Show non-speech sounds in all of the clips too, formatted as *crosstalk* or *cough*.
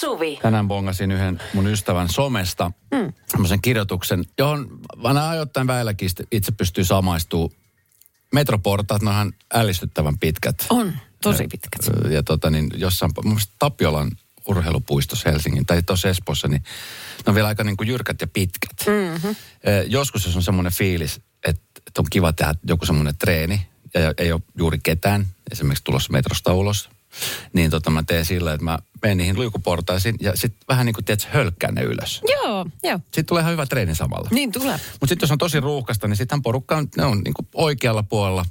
Suvi. Tänään bongasin yhden mun ystävän somesta mm. semmoisen kirjoituksen, johon aina ajoittain väilläkin itse pystyy samaistumaan. Metroportaat, ne ällistyttävän pitkät. On, tosi pitkät. Ja, ja tota niin, jossain, mun mielestä Tapiolan urheilupuistossa Helsingin, tai tuossa Espoossa, niin ne on vielä aika niin kuin jyrkät ja pitkät. Mm-hmm. Joskus jos on semmoinen fiilis, että, että on kiva tehdä joku semmoinen treeni, ja ei ole juuri ketään, esimerkiksi tulossa metrosta ulos, niin tota mä teen sillä, että mä menen niihin luikuportaisiin ja sitten vähän niin kuin tiedät, hölkkään ne ylös. Joo, joo. Sitten tulee ihan hyvä treeni samalla. Niin tulee. Mutta sitten jos on tosi ruuhkasta, niin sittenhän porukka on, ne on niin kuin oikealla puolella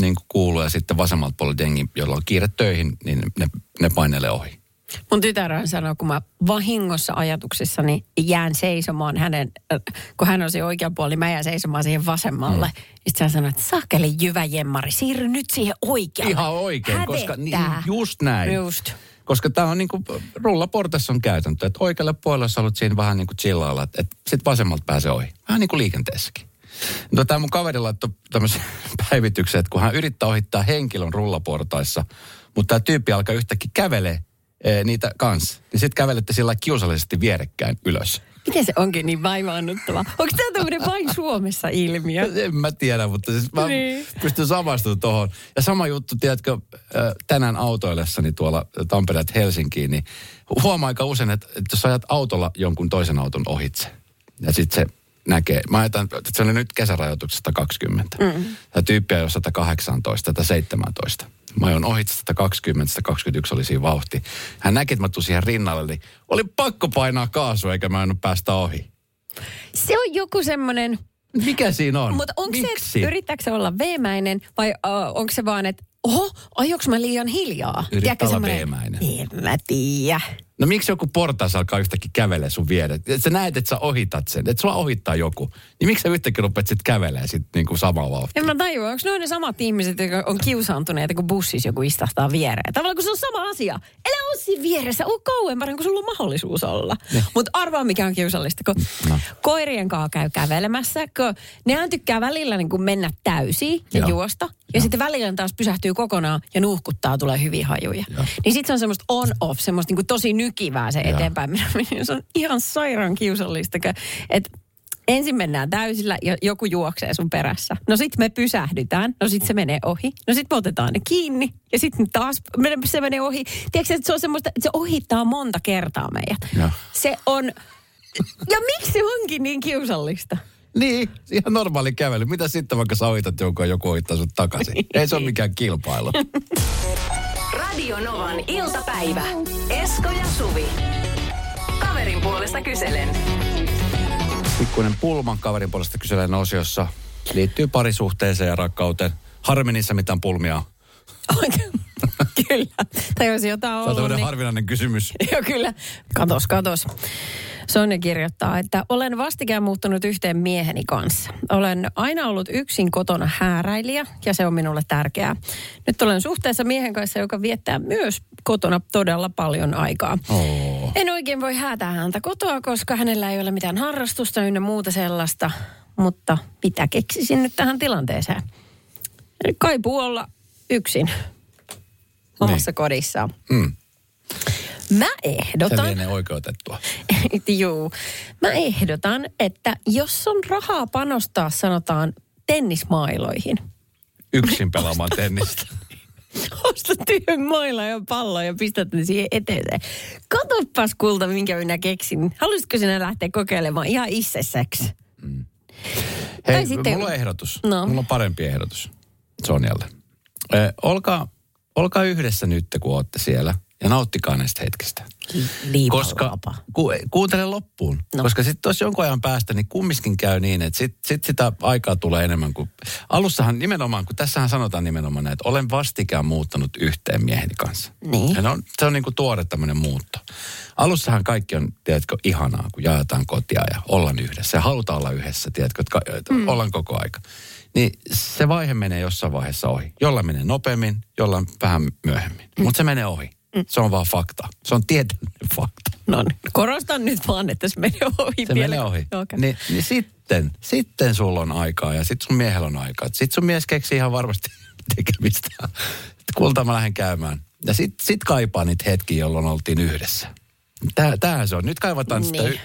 niin kuin kuuluu ja sitten vasemmalta puolella jengi, jolla on kiire töihin, niin ne, ne painelee ohi. Mun tytär sanoo, kun mä vahingossa ajatuksissani jään seisomaan hänen, äh, kun hän on se oikea puoli, niin mä jään seisomaan siihen vasemmalle. Mm. Sitten sä sanoit, että sakeli jyvä jemmari, siirry nyt siihen oikealle. Ihan oikein, Hävettää. koska niin, just näin. Just. Koska tämä on niinku, rullaportassa on käytäntö, että oikealle puolelle sä haluat siinä vähän niin kuin chillailla, että, sitten vasemmalta pääsee ohi. Vähän niin kuin liikenteessäkin. No, tämä mun kaveri laittoi tämmöisen *laughs* päivityksen, että kun hän yrittää ohittaa henkilön rullaportaissa, mutta tämä tyyppi alkaa yhtäkkiä kävelee niitä kanssa, niin sitten kävelette sillä kiusallisesti vierekkäin ylös. Miten se onkin niin vaivaannuttava? Onko tämä tämmöinen vain Suomessa ilmiö? En mä tiedä, mutta siis mä Niin. pystyn samastumaan tuohon. Ja sama juttu, tiedätkö, äh, tänään autoillessani tuolla Tampereelta Helsinkiin, niin huomaa aika usein, että, että jos ajat autolla jonkun toisen auton ohitse, ja sitten se näkee, mä ajatan, että se oli nyt kesärajoituksesta 20. Mm. Tämä tyyppi ajoi 118 tai 17. Mä ajoin ohitse 120, 121 oli siinä vauhti. Hän näki, että mä tusin siihen rinnalle, niin oli pakko painaa kaasua, eikä mä en päästä ohi. Se on joku semmoinen, Mikä siinä on? mutta onko se, yrittääkö se olla veemäinen vai uh, onko se vaan, että oho, ajoks mä liian hiljaa? Yrittää olla veemäinen. En mä tiedä. No miksi joku portaas alkaa yhtäkkiä kävelee sun viereen? Sä näet, että sä ohitat sen, että sua ohittaa joku. Niin miksi sä yhtäkkiä rupeat sit kävelee sit niinku samaa vauhtia? En mä tajua, onko ne ne samat ihmiset, jotka on kiusaantuneita, kun bussissa joku istahtaa viereen? Tavallaan kun se on sama asia. Älä ole siinä vieressä, ole kauempana, kun sulla on mahdollisuus olla. Mutta arvaa, mikä on kiusallista, kun No. koirien kanssa käy kävelemässä, kun nehän tykkää välillä niin mennä täysiin ja Joo. juosta. Ja sitten välillä taas pysähtyy kokonaan ja nuuhkuttaa, tulee hyviä hajuja. Joo. Niin sitten se on semmoista on-off, semmoista niin kuin tosi nykivää se Joo. eteenpäin. Se on ihan sairaan kiusallista, että ensin mennään täysillä ja joku juoksee sun perässä. No sit me pysähdytään, no sit se menee ohi. No sit me otetaan ne kiinni ja sitten taas se menee ohi. Tiedätkö, että se on semmoista, että se ohittaa monta kertaa meidät. Joo. Se on, ja miksi se onkin niin kiusallista? Niin, ihan normaali kävely. Mitä sitten vaikka sä ohitat jonkun ja joku ohittaa sut takaisin? *laughs* Ei se ole mikään kilpailu. *laughs* Radio Novan iltapäivä. Esko ja Suvi. Kaverin puolesta kyselen. Pikkuinen pulman kaverin puolesta kyselen osiossa liittyy parisuhteeseen ja rakkauteen. Harmi niissä mitään pulmia on. *laughs* Kyllä. Tai jos jotain Se on ollut, tämmöinen niin... harvinainen kysymys. Joo, kyllä. Katos, katos. Sonja kirjoittaa, että olen vastikään muuttunut yhteen mieheni kanssa. Olen aina ollut yksin kotona hääräilijä ja se on minulle tärkeää. Nyt olen suhteessa miehen kanssa, joka viettää myös kotona todella paljon aikaa. Oo. En oikein voi häätää häntä kotoa, koska hänellä ei ole mitään harrastusta ynnä muuta sellaista. Mutta mitä keksisin nyt tähän tilanteeseen? Kaipuu olla yksin omassa kodissaan. Mm. Mä Se ehdotan, lienee oikeutettua. *laughs* juu, mä ehdotan, että jos on rahaa panostaa, sanotaan tennismailoihin. Yksin pelaamaan tennistä. *laughs* Ostat yhden mailan ja pallon ja pistät ne siihen eteeseen. Katoppas kulta, minkä minä keksin. Haluaisitko sinä lähteä kokeilemaan ihan itsessäksi? Hei, Tai sitten- mulla on ehdotus. No. Mulla on parempi ehdotus Sonjalle. Eh, olkaa, olkaa yhdessä nyt, kun olette siellä. Ja nauttikaa näistä hetkistä. Koska, ku, kuuntele loppuun. No. Koska sitten tuossa jonkun ajan päästä, niin kumminkin käy niin, että sitten sit sitä aikaa tulee enemmän kuin... Alussahan nimenomaan, kun tässähän sanotaan nimenomaan, että olen vastikään muuttanut yhteen mieheni kanssa. Niin. Ja ne on, se on niin kuin tuore tämmöinen muutto. Alussahan kaikki on, tiedätkö, ihanaa, kun jaetaan kotia ja ollaan yhdessä. Ja halutaan olla yhdessä, tiedätkö, että ka- mm. ollaan koko aika. Niin se vaihe menee jossain vaiheessa ohi. Jollain menee nopeammin, jollain vähän myöhemmin. Mm. Mutta se menee ohi. Se on vaan fakta. Se on tieteellinen fakta. No niin, korostan nyt vaan, että se menee ohi. Se vielä. menee ohi. Okay. Niin, niin sitten, sitten sulla on aikaa ja sitten sun miehellä on aikaa. Sitten sun mies keksii ihan varmasti *laughs* tekemistä. Kulta mä lähden käymään. Ja sitten sit kaipaa niitä hetkiä, jolloin oltiin yhdessä. Tää, tämähän se on. Nyt kaivataan niin. sitä. Y-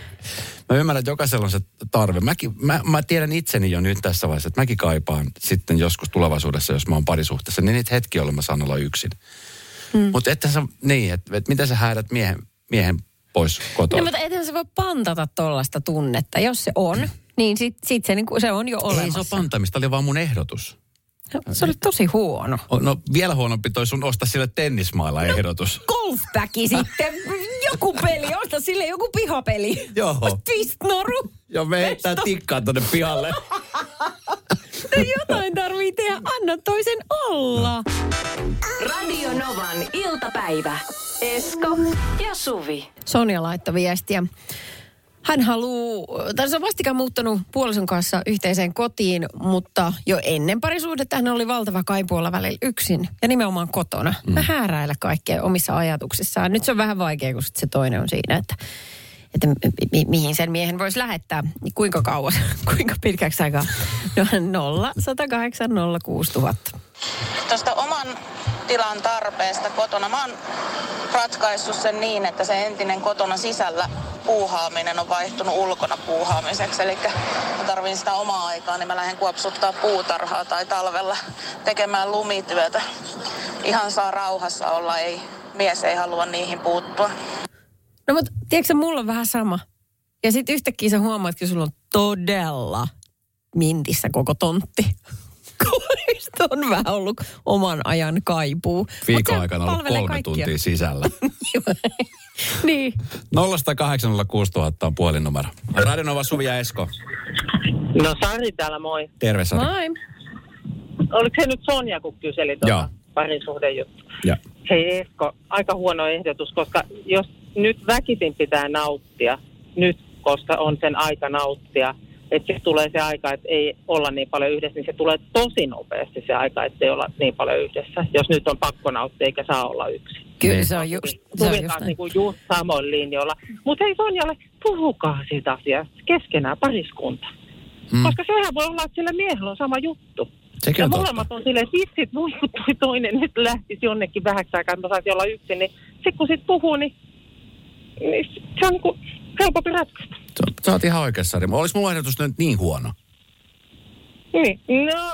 Mä ymmärrän, että jokaisella on se tarve. Mäkin, mä, mä tiedän itseni jo nyt tässä vaiheessa, että mäkin kaipaan sitten joskus tulevaisuudessa, jos mä oon parisuhteessa, niin niitä hetkiä, jolloin mä saan olla yksin. Mm. Mutta että sä, niin, että et miten sä häädät miehen, miehen pois kotoa? No, mutta ethän se voi pantata tollaista tunnetta. Jos se on, niin sit, sit se, niinku, se on jo olemassa. Ei se ole pantamista, oli vaan mun ehdotus. No, se oli tosi huono. No vielä huonompi toi sun ostaa sille tennismailla ehdotus. Golfbacki sitten. *laughs* Joku peli, osta sille joku pihapeli. Joo. Twist-noru. Joo, me heittää tikkaa tonne pihalle. *laughs* Jotain tarvii tehdä. Anna toisen olla. Radio Novan iltapäivä. Esko ja Suvi. Sonja laittoi viestiä. Hän haluaa, tai se on vastikään muuttanut puolison kanssa yhteiseen kotiin, mutta jo ennen parisuhdetta hän oli valtava kaipuolla välillä yksin ja nimenomaan kotona. Mm. Mä hääräillä kaikkea omissa ajatuksissaan. Nyt se on vähän vaikea, kun sit se toinen on siinä, että, että mi- mi- mihin sen miehen voisi lähettää. Niin kuinka kauas, *laughs* kuinka pitkäksi aikaa? No 0, 108, 0, 6000. tuosta oman tilan tarpeesta kotona. Mä oon ratkaissut sen niin, että se entinen kotona sisällä puuhaaminen on vaihtunut ulkona puuhaamiseksi. Eli mä tarvin sitä omaa aikaa, niin mä lähden kuopsuttaa puutarhaa tai talvella tekemään lumityötä. Ihan saa rauhassa olla, ei, mies ei halua niihin puuttua. No mutta tiedätkö mulla on vähän sama. Ja sitten yhtäkkiä sä huomaat, että sulla on todella mintissä koko tontti. *laughs* Sitä on vähän ollut oman ajan kaipuu. Viikon aikana ollut kolme kaikkia. tuntia sisällä. *laughs* niin. 0806000 on puhelinnumero. Radionova Suvi ja Esko. No Sari täällä moi. Terve Sari. Moi. Oliko se nyt Sonja, kun kyseli tuota parisuhdejuttu? Ja. Hei Esko, aika huono ehdotus, koska jos nyt väkisin pitää nauttia, nyt koska on sen aika nauttia, että se tulee se aika, että ei olla niin paljon yhdessä, niin se tulee tosi nopeasti se aika, että ei olla niin paljon yhdessä. Jos nyt on pakko nauttia eikä saa olla yksin. Kyllä Niin. se on just, se on just niin kuin just samoin linjoilla. Mutta hei Sonjalle, puhukaa siitä asiasta keskenään pariskunta. Mm. Koska sehän voi olla, että sillä miehellä on sama juttu. Sekin ja on totta. molemmat on silleen, että vitsit, voi toi toinen nyt lähtisi jonnekin vähäksi aikaa, että mä saisin olla yksin. Niin sitten kun sit puhuu, niin, niin se on niin helpompi ratkaista. Sä, sä oot ihan oikeassa, Sari. Olisi mun ehdotus nyt niin huono? Niin, no,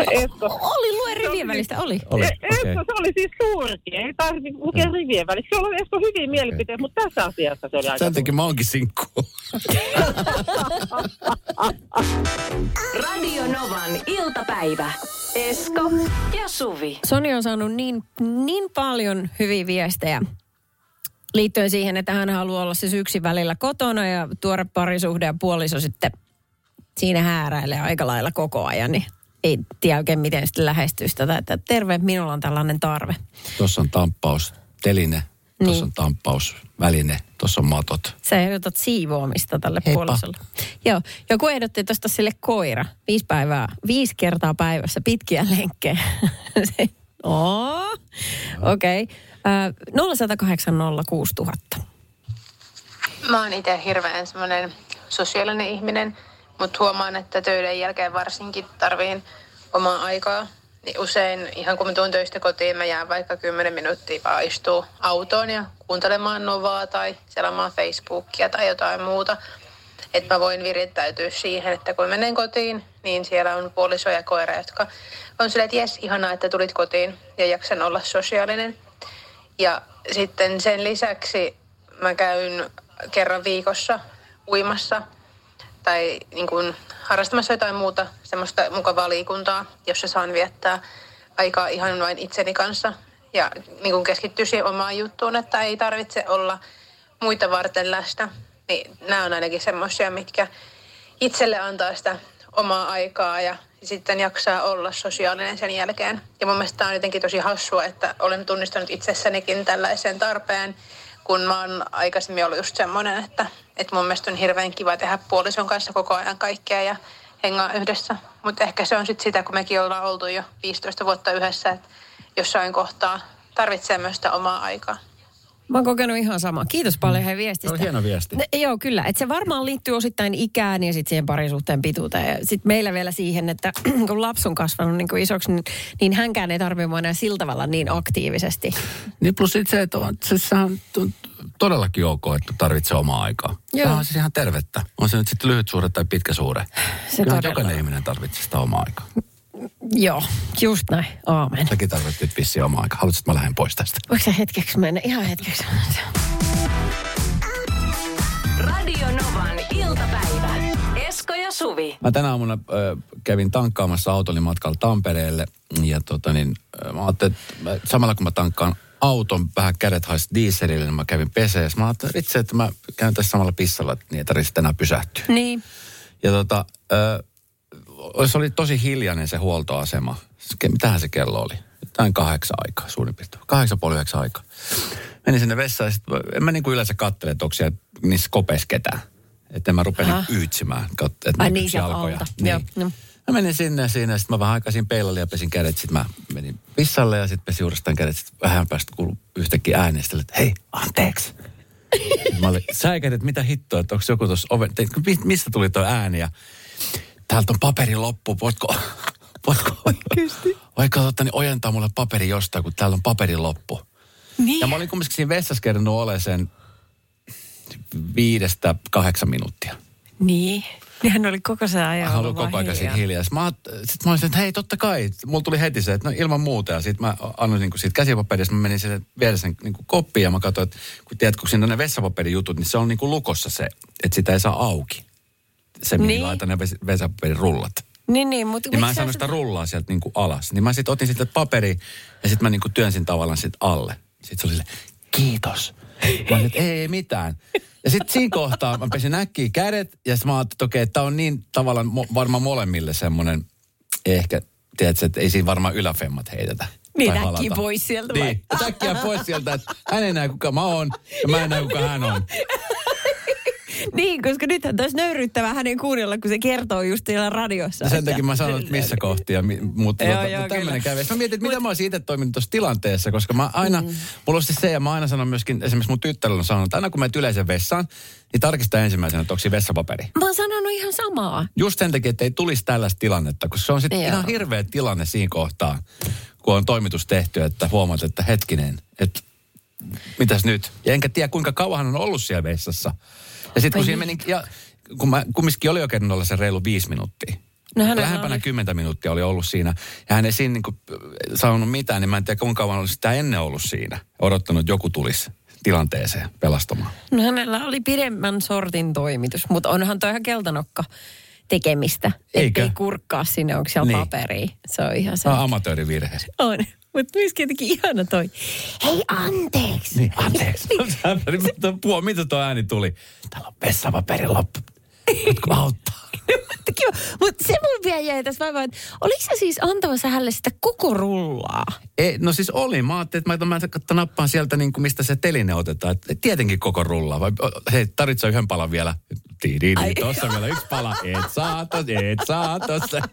*laughs* Esko. Oli, lue rivien välistä, oli. Oli, E-. Esko, se oli siis suurki. Ei tarvitse lukea Mm. rivien välissä. Se oli Esko hyvin mielipiteet, mutta tässä asiassa se oli aika Sen takia mä oonkin sinkku. *laughs* Radio Novan iltapäivä. Esko ja Suvi. Soni on saanut niin, niin paljon hyviä viestejä liittyen siihen, että hän haluaa olla se syksyn välillä kotona ja tuoda parisuhde ja puoliso sitten siinä hääräilee aika lailla koko ajan, niin ei tiedä oikein miten sitten lähestyisi tätä, että terve, minulla on tällainen tarve. Tuossa on tamppaus teline, tuossa Niin. on tamppaus väline, tuossa on matot. Sä ehdotat siivoamista tälle Heippa. puolisolle. Joo, joku ehdotti tuosta sille koira. Viisi päivää, viisi kertaa päivässä, pitkiä lenkkejä. *laughs* Se, oo, okei. Okay. 0108 06000. Mä oon itse hirveän semmoinen sosiaalinen ihminen, mutta huomaan, että töiden jälkeen varsinkin tarviin omaa aikaa. Niin usein ihan kun mä tuun töistä kotiin, mä jään vaikka 10 minuuttia vaan istuu autoon ja kuuntelemaan Novaa tai selaamaan Facebookia tai jotain muuta. Että mä voin virittäytyä siihen, että kun menen kotiin, niin siellä on puoliso ja koira, jotka on silleen, että jes, ihanaa, että tulit kotiin ja jaksan olla sosiaalinen. Ja sitten sen lisäksi mä käyn kerran viikossa uimassa tai niin kuin harrastamassa jotain muuta semmoista mukavaa liikuntaa, jossa saan viettää aikaa ihan vain itseni kanssa ja niin kuin keskittyä siihen omaan juttuun, että ei tarvitse olla muita varten läsnä. Niin nämä on ainakin semmoisia, mitkä itselle antaa sitä omaa aikaa ja sitten jaksaa olla sosiaalinen sen jälkeen. Ja mun mielestä tämä on jotenkin tosi hassua, että olen tunnistanut itsessänikin tällaisen tarpeen, kun mä oon aikaisemmin ollut just semmoinen, että, että mun mielestä on hirveän kiva tehdä puolison kanssa koko ajan kaikkea ja hengaa yhdessä. Mutta ehkä se on sitten sitä, kun mekin ollaan oltu jo 15 vuotta yhdessä, että jossain kohtaa tarvitsee myös sitä omaa aikaa. Mä oon kokenut ihan sama. Kiitos paljon hei Se viestistä. on hieno viesti. Ne, joo, kyllä. Et se varmaan liittyy osittain ikään ja sitten siihen parisuhteen pituuteen. Ja sitten meillä vielä siihen, että *clears throat* kun lapsi on kasvanut niin kuin isoksi, niin, niin hänkään ei tarvitse enää sillä tavalla niin aktiivisesti. Niin plus sitten se, että on, se, sehän on to- todellakin ok, että tarvitsee omaa aikaa. Joo. Sehän on siis ihan tervettä. On se nyt sitten lyhyt suhde tai pitkä suhde. Se Kyllä todella jokainen ihminen tarvitsee sitä omaa aikaa. Joo, just näin. Aamen. Säkin tarvitset nyt vissiin omaa aikaa. Haluatko, että mä lähden pois tästä? Voiko sä hetkeksi mennä? Ihan hetkeksi. Radio Novan iltapäivä. Esko ja Suvi. Mä tänä aamuna ö, kävin tankkaamassa autoni matkalla Tampereelle. Ja tota niin, mä ajattelin, että mä- samalla kun mä tankkaan auton, vähän kädet haisi dieselille, niin mä kävin peseessä. Mä ajattelin, että vitsi, että mä käyn tässä samalla pissalla, että niin ei tarvitse enää pysähtyä. Niin. Ja tota, ö, se oli tosi hiljainen se huoltoasema. Se- Mitähän se kello oli? Jotain kahdeksan aikaa suurin piirtein. Kahdeksan puoli yhdeksän aikaa. Menin sinne vessaan ja sit, en mä niin kuin yleensä kattele, että onko siellä niissä kopeissa ketään. Että en mä rupea Aha. niin yytsimään. Että Ai mä niin, sieltä alta. Niin. Joo, no. Mä menin sinne ja siinä, sitten mä vähän aikaisin peilalla ja pesin kädet. Sitten mä menin pissalle ja sitten pesin uudestaan kädet. Sitten vähän päästä kuului yhtäkkiä äänestä, että hei, anteeksi. Mä olin säikätin, että mitä hittoa, että onko joku tuossa oven, mistä tuli tuo ääni ja täältä on paperi loppu, voitko, voitko, voitko totta, niin ojentaa mulle paperi jostain, kun täällä on paperi loppu. Niin. Ja mä olin kumminkin siinä vessassa kerännyt ole sen viidestä kahdeksan minuuttia. Niin. Nehän oli koko se ajan Hän ollut koko ajan siinä hiljaa. hiljaa. Sitten mä, sit mä olisin, että hei, totta kai. Mulla tuli heti se, että no ilman muuta. Ja sitten mä annoin niin siitä käsipaperista, mä menin sinne vielä sen niin koppiin ja mä katsoin, että kun tiedät, kun siinä on ne vessapaperijutut, niin se on niin kuin lukossa se, että sitä ei saa auki. Se, mihin Niin. laitan ne ves- vessapaperirullat. Niin, niin, mutta Niin mä en saanut sitä rullaa sieltä niin kuin alas. Niin mä sitten otin sitten paperi ja sitten mä niin kuin työnsin tavallaan sit alle. Sitten se oli sille, kiitos. Mä olin, ei, ei mitään. Ja sitten siinä kohtaa mä pesin äkkiä kädet ja sitten mä ajattelin, että okei, tämä on niin tavallaan mo- varmaan molemmille semmoinen ehkä, tiedätkö, että ei siinä varmaan yläfemmat heitetä. Niin, äkkiä pois sieltä vai? Niin, äkkiä pois sieltä, että hän ei näe kuka mä oon ja mä en näe kuka hän on. *laughs* Niin, koska nythän taisi nöyryyttävää hänen kuunnella, kun se kertoo just siellä radiossa. Sen takia mä sanon, että missä *laughs* kohtia, mutta Joo, tota, joo, tämmöinen kävi. Mä mietin, että mitä mä olisin itse toiminut tuossa tilanteessa, koska mä aina, mm. mulla on siis se, ja mä aina sanon myöskin, esimerkiksi mun tyttärellä on sanonut, että aina kun menet yleisen vessaan, niin tarkista ensimmäisenä, että onko siinä vessapaperi. Mä oon sanonut ihan samaa. Just sen takia, että ei tulisi tällaista tilannetta, koska se on sitten ihan hirveä tilanne siinä kohtaa, kun on toimitus tehty, että huomaat, että hetkinen, että mitäs nyt? Ja enkä tiedä, kuinka kauan hän on ollut siellä vessassa. Ja sitten kun siinä niin. meni, ja kun mä kumminkin oli jo kerran olla se reilu viisi minuuttia. No hänellä Lähempänä oli- kymmentä minuuttia oli ollut siinä. Ja hän ei siinä niin kuin, sanonut mitään, niin mä en tiedä kuinka kauan olisi sitä ennen ollut siinä. Odottanut, että joku tulisi tilanteeseen pelastamaan. No hänellä oli pidemmän sortin toimitus, mutta onhan toi ihan keltanokka tekemistä. Eikö? Ettei kurkkaa sinne, onko siellä Niin. paperia. Se on ihan se. Amatöörivirhe. On. Mutta myöskin jotenkin ihana toi. Hei, anteeksi. Niin, anteeksi. Puhu, mitä tuo ääni tuli? Täällä on vessapaperi loppu. Voitko auttaa? *laughs* Mutta se mun vielä jäi tässä vaivaa, että oliko sä siis antamassa hänelle sitä koko rullaa? Ei, no siis oli. Mä ajattelin, että mä, mä nappaan sieltä, niin kuin mistä se teline otetaan. Et tietenkin koko rullaa. Vai, hei, tarvitsee yhden palan vielä. Tiidi, tossa on vielä yksi pala. Et saa tossa, et saa tossa. *laughs*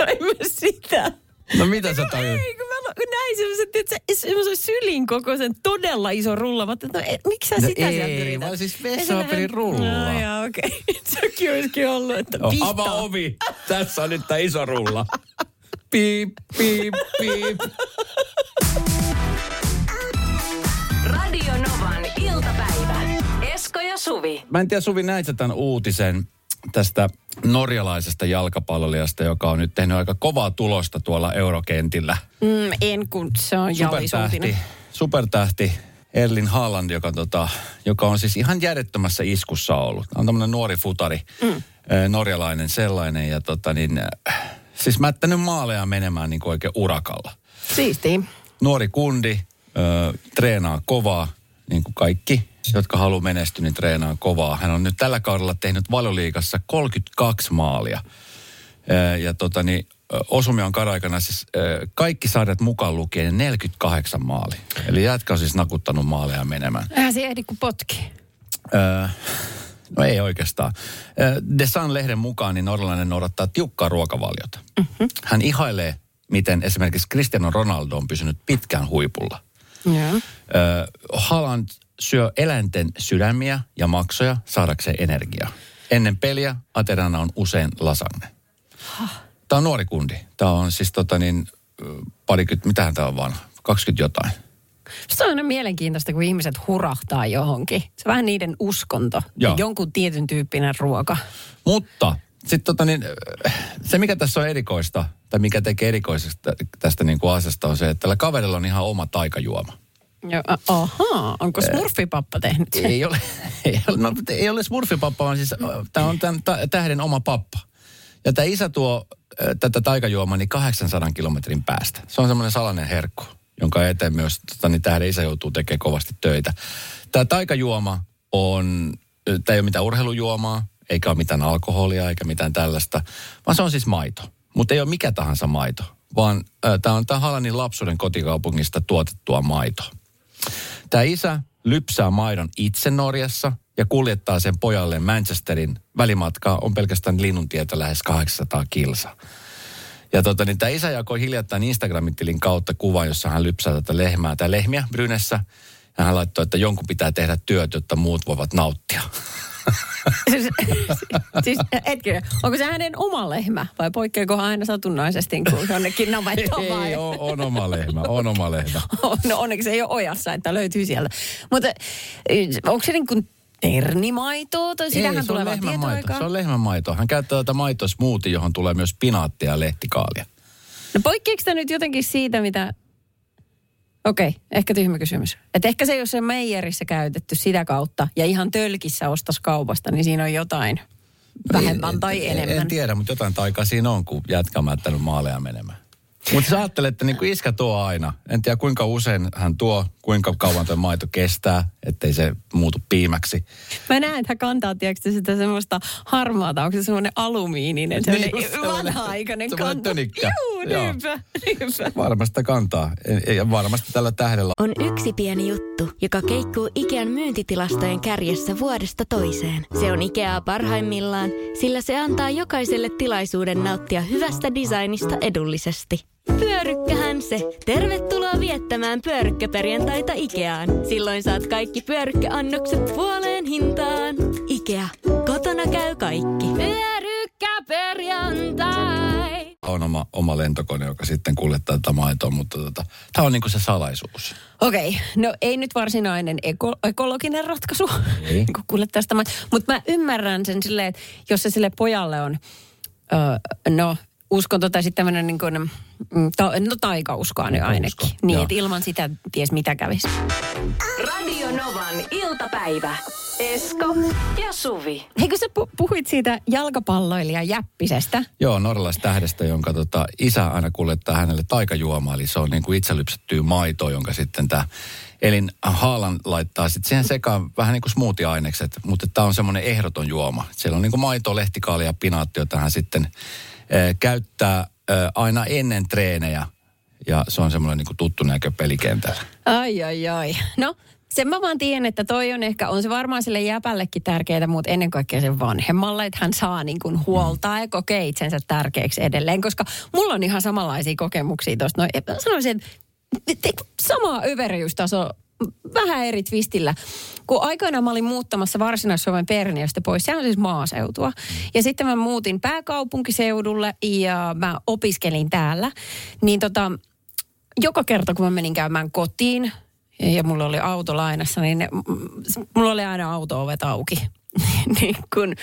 en mä sitä. No mitä sä tajut? Ei, kun mä näin semmoisen, että se, semmoisen sylin kokoisen todella iso rulla. Mä että no, et, miksi sä No sitä ei, sieltä yrität? vaan siis vessapaperin rullaa. No joo, okei. *laughs* Okay. Sekin olisikin ollut, että No, avaa ovi. Tässä on nyt tää iso rulla. Piip, piip, piip. Radio Novan iltapäivä. Esko ja Suvi. Mä en tiedä, Suvi, näit sä tämän uutisen tästä norjalaisesta jalkapallolijasta, joka on nyt tehnyt aika kovaa tulosta tuolla eurokentillä. Mm, en, kun se on Supertähti, supertähti Erlin Haaland, joka, tota, joka on siis ihan järjettömässä iskussa ollut. On tämmöinen nuori futari, mm. norjalainen sellainen. Ja tota niin, siis mättänyt maaleja menemään niin kuin oikein urakalla. Siistiä. Nuori kundi, ö, treenaa kovaa, niin kuin kaikki, jotka haluaa menestyä, niin treenaa kovaa. Hän on nyt tällä kaudella tehnyt valioliigassa 32 maalia. Ja tota niin, ö, Osumi on karaikana siis kaikki sarjat mukaan lukien 48 maali. Eli jätkä on siis nakuttanut maaleja menemään. Eihän se ehdi kuin potki. Öö, no ei oikeastaan. The Sun-lehden mukaan niin norjalainen noudattaa tiukkaa ruokavaliota. Mm-hmm. Hän ihailee, miten esimerkiksi Cristiano Ronaldo on pysynyt pitkään huipulla. Ö, Haaland syö eläinten sydämiä ja maksoja saadakseen energiaa. Ennen peliä ateriana on usein lasagne. Tämä on nuori kundi. Tämä on siis tota niin, parikymmentä, mitähän tämä on vanha? 20 jotain. Se on aina mielenkiintoista, kun ihmiset hurahtaa johonkin. Se on vähän niiden uskonto. Joo. Jonkun tietyn tyyppinen ruoka. Mutta sitten tota niin, se mikä tässä on erikoista, tai mikä tekee erikoisesta tästä niin kuin asiasta on se, että tällä kaverilla on ihan oma taikajuoma. Joo, ahaa, onko smurfipappa tehnyt sen? Ei ole, *laughs* ei ole, no, ei ole smurfipappa, vaan siis tämä on tämän tä- tähden oma pappa. Ja tämä isä tuo tätä taikajuomaa niin 800 kilometrin päästä. Se on semmoinen salainen herkku, jonka eteen myös tota, niin tähden isä joutuu tekemään kovasti töitä. Tämä taikajuoma on, tämä ei ole mitään urheilujuomaa, eikä ole mitään alkoholia eikä mitään tällaista, vaan se on siis maito. Mutta ei ole mikä tahansa maito, vaan tämä on tämä Halanin lapsuuden kotikaupungista tuotettua maitoa. Tämä isä lypsää maidon itse Norjassa ja kuljettaa sen pojalle Manchesterin. Välimatka on pelkästään linnuntietä lähes 800 kilsaa. Ja tota, niin tämä isä jakoi hiljattain Instagramin tilin kautta kuvan, jossa hän lypsää tätä lehmää tai lehmiä Brynessä. Ja hän laittoi, että jonkun pitää tehdä työt, jotta muut voivat nauttia. Siis, siis hetkinen, onko se hänen oma lehmä vai poikkeako hän aina satunnaisesti kun jonnekin navettaan vai? Ei, on, on oma lehmä, on oma lehmä. *laughs* No onneksi ei ole ojassa, että löytyy sieltä. Mutta eh, onko se niin kuin ternimaitoa tai sitähän Ei, se tulee lehmänmaito. Se on lehmänmaito. Hän käyttää tätä maitosmoothie, johon tulee myös pinaattia ja lehtikaalia. No poikkeako tämä nyt jotenkin siitä, mitä... Okei, okay, ehkä tyhmä kysymys. Et ehkä se, ole se meijerissä käytetty sitä kautta ja ihan tölkissä ostas kaupasta, niin siinä on jotain vähemmän tai en, enemmän. En tiedä, mutta jotain taikaa siinä on, kun jätkä on mättänyt maaleja menemään. Mutta sä ajattelet, että niin iskä tuo aina. En tiedä kuinka usein hän tuo, kuinka kauan tuo maito kestää, ettei se muutu piimäksi. Mä näen, että hän kantaa, tiedätkö, sitä semmoista harmaata, onko se semmoinen alumiininen, semmoinen Niin, sellainen- vanha-aikainen semmoinen kanta. tönikkä. Juu, Joo. niinpä, niinpä. Varmasti kantaa. Ei- Ja varmasti tällä tähdellä On yksi pieni juttu, joka keikkuu Ikean myyntitilastojen kärjessä vuodesta toiseen. Se on Ikeaa parhaimmillaan, sillä se antaa jokaiselle tilaisuuden nauttia hyvästä designista edullisesti. Pyörykkähän se! Tervetuloa viettämään pyörykkäperjantaita Ikeaan. Silloin saat kaikki pyörykkäannokset puoleen hintaan. Ikea. Kotona käy kaikki. Pyörykkäperjantai! on oma, oma lentokone, joka sitten kuljettaa tätä maitoa, mutta tota, tämä on niinku se salaisuus. Okei, okay. no ei nyt varsinainen eko, ekologinen ratkaisu, *laughs* kun kuulet tästä. Mutta mä ymmärrän sen silleen, että jos se sille pojalle on, öö, no uskonto tai sitten tämmöinen niin kuin, mm, ta, no taikauskoa nyt ainakin. Taikausko, Niin, että ilman sitä ties mitä kävisi. Radio Novan iltapäivä. Esko ja Suvi. Hei, kun sä pu- puhuit siitä jalkapalloilija Jäppisestä. Joo, norjalaistähdestä, jonka tota, isä aina kuljettaa hänelle taikajuomaa, eli se on niin kuin itse lypsettyä maitoa, jonka sitten tämä Elin Haalan laittaa sitten siihen sekaan vähän niin kuin smoothie-ainekset, mutta tämä on semmoinen ehdoton juoma. Siellä on niin kuin maito, lehtikaalia ja pinaatti, jota hän sitten käyttää aina ennen treenejä, ja se on semmoinen niin tuttu näkö pelikentällä. Ai, ai, ai. No, sen mä vaan tiedän, että toi on ehkä, on se varmaan sille jäpällekin tärkeää, mutta ennen kaikkea sen vanhemmalle, että hän saa niin kuin huoltaa ja kokee itsensä tärkeäksi edelleen, koska mulla on ihan samanlaisia kokemuksia tuosta. No, sanoisin, että sama överiyystaso vähän eri twistillä. Kun aikoinaan mä olin muuttamassa Varsinais-Suomen Perniöstä pois, se on siis maaseutua. Ja sitten mä muutin pääkaupunkiseudulle ja mä opiskelin täällä. Niin tota, joka kerta, kun mä menin käymään kotiin ja mulla oli auto lainassa, niin ne, mulla oli aina auto-ovet auki. *laughs* niin kun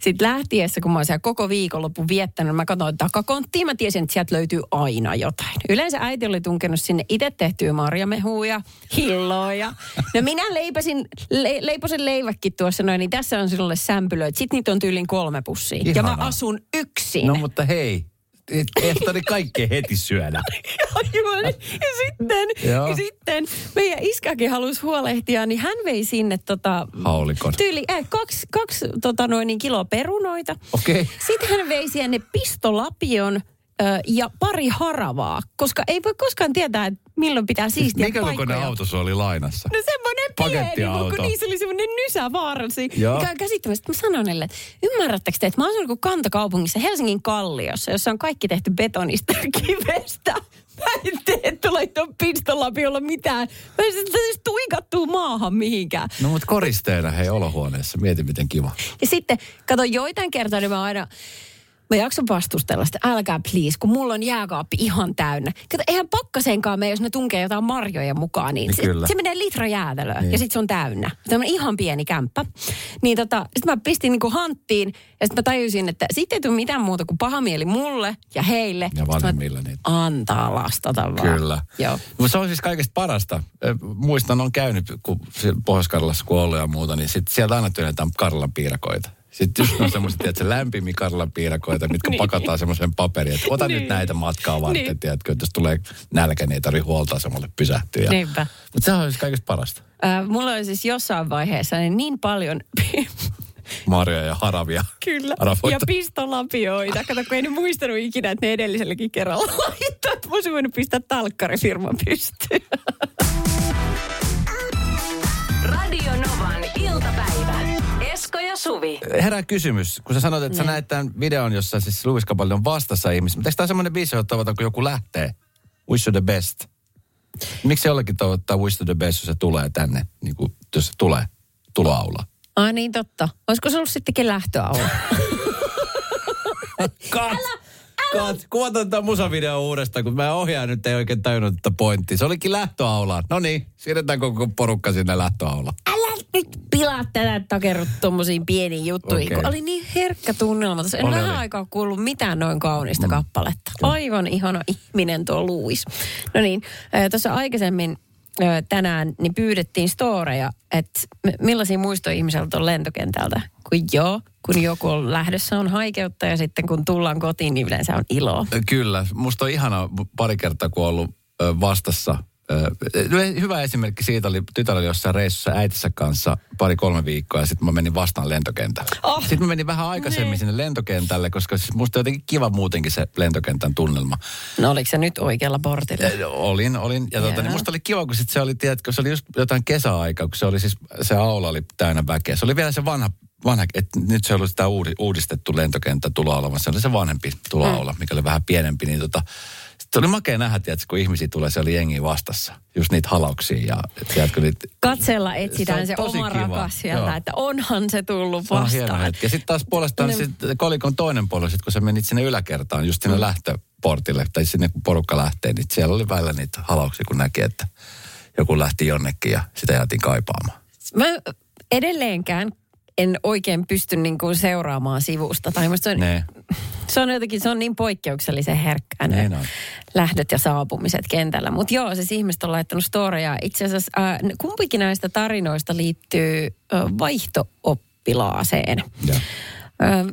sit lähtiessä, kun mä oon siellä koko viikonlopun viettänyt, mä katsoin takakonttiin, mä tiesin, että sieltä löytyy aina jotain. Yleensä äiti oli tunkenut sinne itse tehtyä marjamehua ja hilloa. Ja... *laughs* No minä leipäsin, le, leiposin leiväkin tuossa noin, niin tässä on sinulle sämpylöitä. Sitten niitä on tyylin kolme pussia. Ja mä asun yksin. No mutta hei, et, tarvitse kaikkea heti syödä. *laughs* Aivan. Ja sitten, Joo. ja sitten meidän iskakin halusi huolehtia, niin hän vei sinne tota, Haulikon. tyyli äh, kaksi, kaksi tota noin, niin kiloa perunoita. Okei. Sitten hän vei sinne pistolapion ja pari haravaa, koska ei voi koskaan tietää, että milloin pitää siistiä Mikä kokoinen paikkoja. auto sulla oli lainassa? No semmoinen pieni, mutta kun niissä oli semmoinen nysävarsi. Joo. Mikä on käsittämättä. Mä sanon niille, että ymmärrättekö te, että mä asun niin kantakaupungissa Helsingin Kalliossa, jossa on kaikki tehty betonista ja kivestä. Mä en tee tuolla tuon pistolapiolla mitään. Mä en sitä siis tuikattuu maahan mihinkään. No mutta koristeena hei olohuoneessa. Mieti miten kiva. Ja sitten, kato, joitain kertoja niin mä aina, mä jaksan vastustella sitä, älkää please, kun mulla on jääkaappi ihan täynnä. Kato, eihän pakkaseenkaan mene, jos ne tunkee jotain marjoja mukaan, niin, Niin se, se menee litra jäätelöä Niin. ja sitten se on täynnä. Tämmöinen ihan pieni kämppä. Niin tota, sitten mä pistin niinku hanttiin ja sitten mä tajusin, että sitten ei tule mitään muuta kuin paha mieli mulle ja heille. Ja Sit vanhemmille niitä. Antaa lastata vaan. Kyllä. Joo. Mutta se on siis kaikesta parasta. Muistan, on käynyt kun Pohjois-Karjalassa kun ollut ja muuta, niin sit sieltä aina työnnetään Karjalan piirakoita. Sitten just on semmoiset, tiedätkö, lämpimiä Karjalan piirakoita, mitkä Niin. pakataan semmoiseen paperiin, että ota nyt Niin. näitä matkaa varten, Niin. tiedätkö, että jos tulee nälkä, niin ei tarvitse huoltoasemalle pysähtyä. Niinpä. Mutta se on siis kaikesta parasta. Äh, mulla oli siis jossain vaiheessa niin, niin paljon *laughs* Marjoja ja haravia. Kyllä. Haravoita. Ja pistolapioita. Kato, kun ei ne muistanut ikinä, että ne edelliselläkin kerralla *laughs* laittaa. Että mä olisin voinut pistää talkkarifirman pystyyn. *laughs* Esko ja Suvi. Herää kysymys, kun sä sanoit, että sä näet tämän videon, jossa siis Louis Capaldi on vastassa ihmisiä. Mutta eikö tämä semmoinen biisi, jota toivotaan, kun joku lähtee? Wish you the best. Miksi jollekin toivottaa wish you the best, jos se tulee tänne, niin kuin, jos se tulee tuloaula? Ai niin, totta. Olisiko se ollut sittenkin lähtöaula? *laughs* Kat! Kat! Kuvataan tämä musavideo uudestaan, kun mä ohjaan nyt ei oikein tajunnut tätä pointtia. Se olikin lähtöaula. No niin, siirretään koko porukka sinne lähtöaula. Älä nyt pilaa tätä, takerrut tommosiin pieniin juttuihin. Okay. Kun oli niin herkkä tunnelma. En Oli, vähän aikaa kuullut mitään noin kaunista mm. kappaletta. Aivan ihana ihminen tuo Louis. No niin, äh, tuossa aikaisemmin äh, tänään niin pyydettiin storeja, että millaisia muistoja ihmiseltä on lentokentältä. Kun joo, kun joku on lähdössä on haikeutta ja sitten kun tullaan kotiin, niin yleensä on ilo. Kyllä, musta on ihana pari kertaa, kun on ollut ö, vastassa. Ö, Hyvä esimerkki siitä oli, tytär oli jossain reissussa äitinsä kanssa pari-kolme viikkoa ja sitten mä menin vastaan lentokentälle. Oh. Sitten mä menin vähän aikaisemmin sinne lentokentälle, koska siis musta jotenkin kiva muutenkin se lentokentän tunnelma. No oliko se nyt oikealla portilla? Ja Olin, olin. Ja tuota, niin musta oli kiva, kun sit se oli, tiedätkö, se oli just jotain kesäaikaa, kun se oli siis, se aula oli täynnä väkeä. Se oli vielä se vanha, vanha että nyt se oli sitä uudi, uudistettu lentokenttä tuloaula, vaan se oli se vanhempi tuloaula, mikä oli vähän pienempi, niin tota, sitten oli makea nähdä, tiedätkö, kun ihmisiä tulee, se oli jengi vastassa. Just niitä halauksia ja tiedätkö, niitä, Katsella etsitään se, tosi oma kiva. rakas sieltä, Joo. että onhan se tullut se on vastaan. hetki. Ja sitten taas puolestaan Ne- sit kolikon toinen puoli, sit kun sä menit sinne yläkertaan, just sinne lähtöportille, tai sinne kun porukka lähtee, niin siellä oli välillä niitä halauksia, kun näki, että joku lähti jonnekin ja sitä jäätiin kaipaamaan. Mä edelleenkään en oikein pysty niin kuin seuraamaan sivusta. Tai se, on, Ne. se on jotenkin, se on niin poikkeuksellisen herkkää ne Niin on. lähdöt ja saapumiset kentällä. Mutta joo, siis ihmiset on laittanut storeja. Itse asiassa äh, kumpikin näistä tarinoista liittyy äh, vaihto-oppilaaseen. Ja.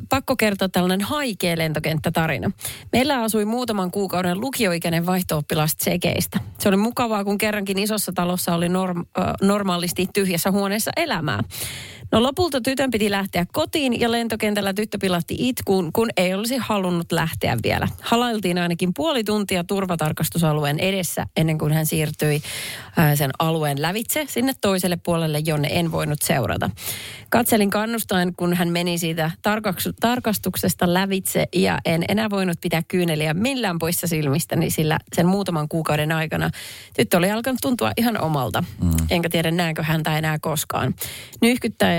Pakko kertoa tällainen haikea lentokenttätarina. Meillä asui muutaman kuukauden lukioikäinen vaihto-oppilas Tsekeistä. Se oli mukavaa, kun kerrankin isossa talossa oli norm, normaalisti tyhjässä huoneessa elämää. No lopulta tytön piti lähteä kotiin ja lentokentällä tyttö pilatti itkuun, kun ei olisi halunnut lähteä vielä. Halailtiin ainakin puoli tuntia turvatarkastusalueen edessä ennen kuin hän siirtyi sen alueen lävitse sinne toiselle puolelle, jonne en voinut seurata. Katselin kannustaen, kun hän meni siitä tarkastuksesta lävitse ja en enää voinut pitää kyyneliä millään poissa silmistäni, sillä sen muutaman kuukauden aikana tyttö oli alkanut tuntua ihan omalta. Mm. Enkä tiedä näenkö häntä enää koskaan.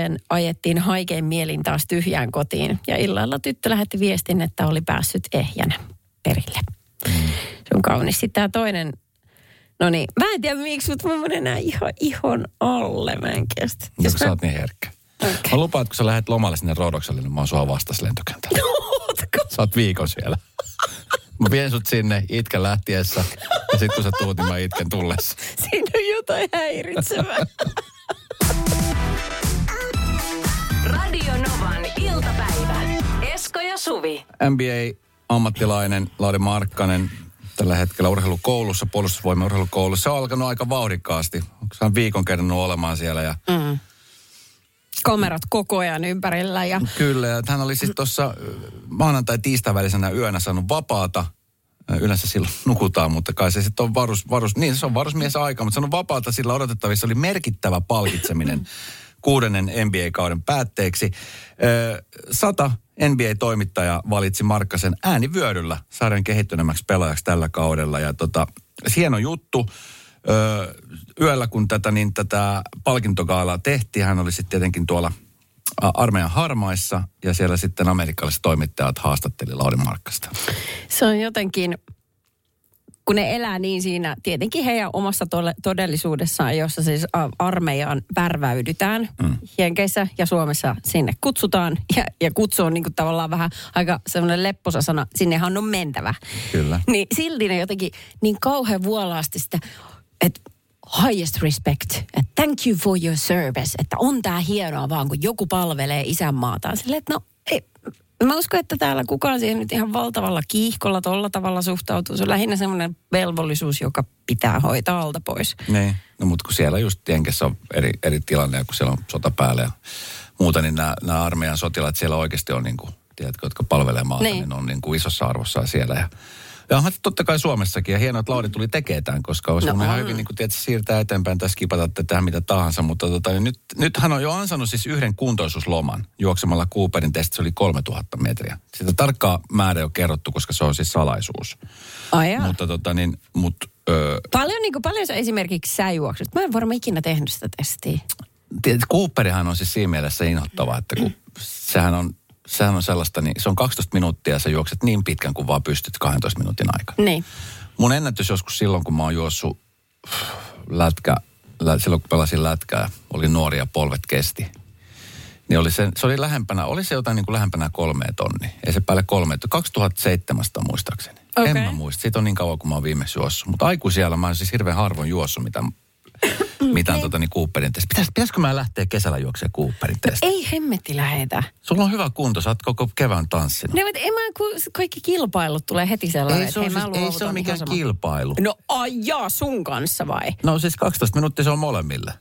Nyhkyttäen ajettiin haikein mielin taas tyhjään kotiin ja illalla tyttö lähetti viestin, että oli päässyt ehjänä perille. Mm. Se on kaunis. Sitten tämä toinen No niin, mä en tiedä miksi, mutta mä menen näin ihan ihon alle. Mä en kestä. Jos Jos sä mä... oot niin herkkä. Okei. Mä lupaan, että kun sä lähdet lomalle sinne Rodokselle, niin mä oon sua vastas lentokentällä. *laughs* Ootko? Sä oot viikon siellä. Mä vien sut sinne itken lähtiessä ja sit kun sä tuut, niin mä itken tullessa. Siinä on jotain häiritsevää. *laughs* Radio Novan iltapäivä. Esko ja Suvi. NBA-ammattilainen Lauri Markkanen tällä hetkellä urheilukoulussa, puolustusvoimien urheilukoulussa. Se on alkanut aika vauhdikkaasti. Onko hän viikon kerran olemaan siellä ja Mm. Kamerat koko ajan ympärillä ja Kyllä, ja hän oli siis tuossa maanantai-tiistai välisenä yönä saanut vapaata. Yleensä silloin nukutaan, mutta kai se sitten on varus, varus, niin se on varusmies aika, mutta se on vapaata, sillä odotettavissa oli merkittävä palkitseminen *clears throat* kuudennen NBA-kauden päätteeksi. Sata NBA-toimittaja valitsi Markkasen äänivyödyllä sarjan kehittyneemmäksi pelaajaksi tällä kaudella. Ja tota, hieno juttu. Yöllä kun tätä, niin tätä palkintogaalaa tehtiin, hän oli sitten tietenkin tuolla armeijan harmaissa ja siellä sitten amerikkalaiset toimittajat haastatteli Lauri Markkasta. Se on jotenkin, kun ne elää niin siinä, tietenkin heidän omassa tole- todellisuudessaan, jossa siis armeijaan värväydytään mm. Jenkeissä ja Suomessa sinne kutsutaan. Ja, ja kutsu on niin kuin tavallaan vähän aika semmoinen lepposa sana, sinnehän on mentävä. Kyllä. Niin silti ne jotenkin niin kauhean vuolaasti sitä, että highest respect, että thank you for your service, että on tää hienoa vaan, kun joku palvelee isänmaataan. Silleen, että no ei, mä uskon, että täällä kukaan siihen nyt ihan valtavalla kiihkolla tolla tavalla suhtautuu. Se on lähinnä semmoinen velvollisuus, joka pitää hoitaa alta pois. Niin, no mutta kun siellä just Jenkessä on eri, eri tilanne ja kun siellä on sota päällä ja muuta, niin nämä, nämä armeijan sotilaat siellä oikeasti on niin kuin, tiedätkö, jotka palvelee maata, niin, Niin. niin on niin kuin isossa arvossa siellä. Ja, ja onhan se totta kai Suomessakin, ja hienoa, että Lauri tuli tekemään tämän, koska olisi No ihan on. hyvin niin kuin, tiedätkö, siirtää eteenpäin tai skipata tätä mitä tahansa, mutta tota, niin nyt, nyt hän on jo ansannut siis yhden kuntoisuusloman juoksemalla Cooperin testi, se oli 3000 metriä. Sitä tarkkaa määrä ei ole kerrottu, koska se on siis salaisuus. Ai jaa. Mutta tota niin, mut, öö, Paljon, niin kuin, paljon sä esimerkiksi sä juokset. Mä en varmaan ikinä tehnyt sitä testiä. Tiedät, Cooperihan on siis siinä mielessä inhottava, että kun sehän on, sehän on sellaista, niin se on 12 minuuttia ja sä juokset niin pitkän kuin vaan pystyt 12 minuutin aikana. Niin. Mun ennätys joskus silloin, kun mä oon juossut lätkä, lä, silloin kun pelasin lätkää, oli nuori ja polvet kesti. Niin oli se, se oli lähempänä, oli se jotain niin kuin lähempänä kolmea tonni. Ei se päälle kolme, 2700 muistaakseni. Okei. En mä muista, siitä on niin kauan kuin mä oon viimeksi juossut. Mutta aikuisiellä mä oon siis hirveän harvoin juossut mitä, mitään tota niin Cooperin testi. Pitäis, pitäisikö mä lähteä kesällä juoksemaan Cooperin testi? Ei hemmetti lähetä. Sulla on hyvä kunto, sä oot koko kevään tanssinut. Ne, mutta en mä, kun kaikki kilpailut tulee heti sellainen, ei se, on hei, mä siis, ei se ole mikään kilpailu. No ai jaa, sun kanssa vai? No siis 12 minuuttia se on molemmille.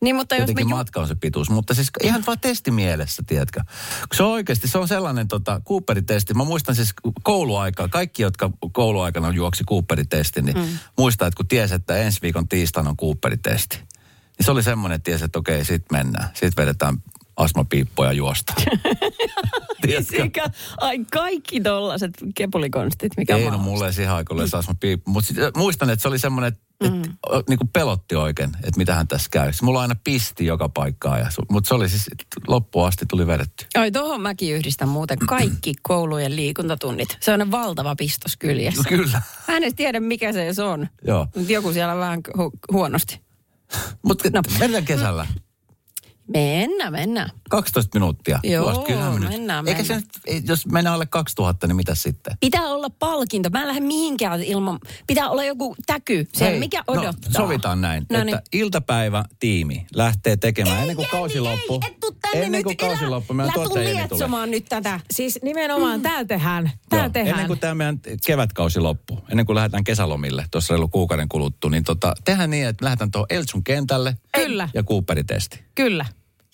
Niin, mutta jos me Jotenkin matka on se pituus, mutta siis ihan vaan testimielessä, tiedätkö. Kun se on oikeasti, se on sellainen tota, Cooperin-testi. Mä muistan siis kouluaikaa, kaikki, jotka kouluaikana juoksi Cooperin-testin, niin mm. muistaa, että kun tiesi, että ensi viikon tiistaina on Cooperin-testi, niin se oli semmoinen, että tiesi, että okei, sit mennään. Sitten vedetään astmapiippoja ja juosta. *laughs* Sekä, ai kaikki tollaset kepulikonstit, mikä Ei, no mulle ei siihen aikaan astmapiippu. Mutta muistan, että se oli semmoinen, että mm. niin kuin pelotti oikein, että mitähän tässä käy. Mulla aina pisti joka paikkaa, ja, mutta se oli siis loppuun asti tuli vedetty. Ai tuohon mäkin yhdistän muuten kaikki *clears throat* koulujen liikuntatunnit. Se on valtava pistos kyljessä. No kyllä. Mä en edes tiedä, mikä se on. Joo. Joku siellä vähän hu- huonosti. Mutta No. mennään kesällä. Mennään, mennään. 12 minuuttia. Joo, Juosta, kyllähän me nyt- mennään, Eikä se mennään. nyt, ei- jos mennään alle 2000, niin mitä sitten? Pitää olla palkinto. Mä en lähde mihinkään ilman... Pitää olla joku täky. Siellä, Hei, mikä no, odottaa. sovitaan näin, No että niin. iltapäivä tiimi lähtee tekemään ennen kuin kausi loppuu. Ei, et tuu tänne Ennen kuin nyt. kausi loppuu, meidän tuottaja Jenni tulee. lietsomaan nyt tätä. Siis nimenomaan täällä tehdään. Täällä Joo, tehdään. Ennen kuin tämä meidän kevätkausi loppuu, ennen kuin lähdetään kesälomille, tuossa reilu kuukauden kuluttua, niin tota, tehdään niin, että lähdetään tuohon Eltsun kentälle Kyllä. ja Cooperitesti. Kyllä.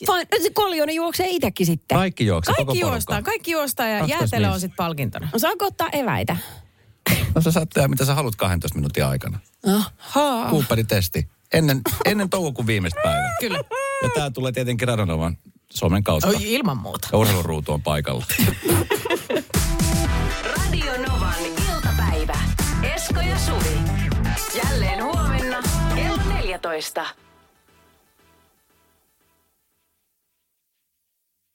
Vaan se koljonen juoksee itsekin sitten. Kaikki juoksee, koko Kaikki porukka. kaikki juostaan ja 12 jäätelö on sitten palkintona. No, saako ottaa eväitä? No sä saat tehdä mitä sä haluat 12 minuutin aikana. Aha. Cooperitesti. Ennen, ennen toukokuun viimeistä päivää. Kyllä. Ja tää tulee tietenkin Radonovan somen kautta. Oi, ilman muuta. Ja urheiluruutu on paikalla. Radio Novan iltapäivä. Esko ja Suvi. Jälleen huomenna kello 14.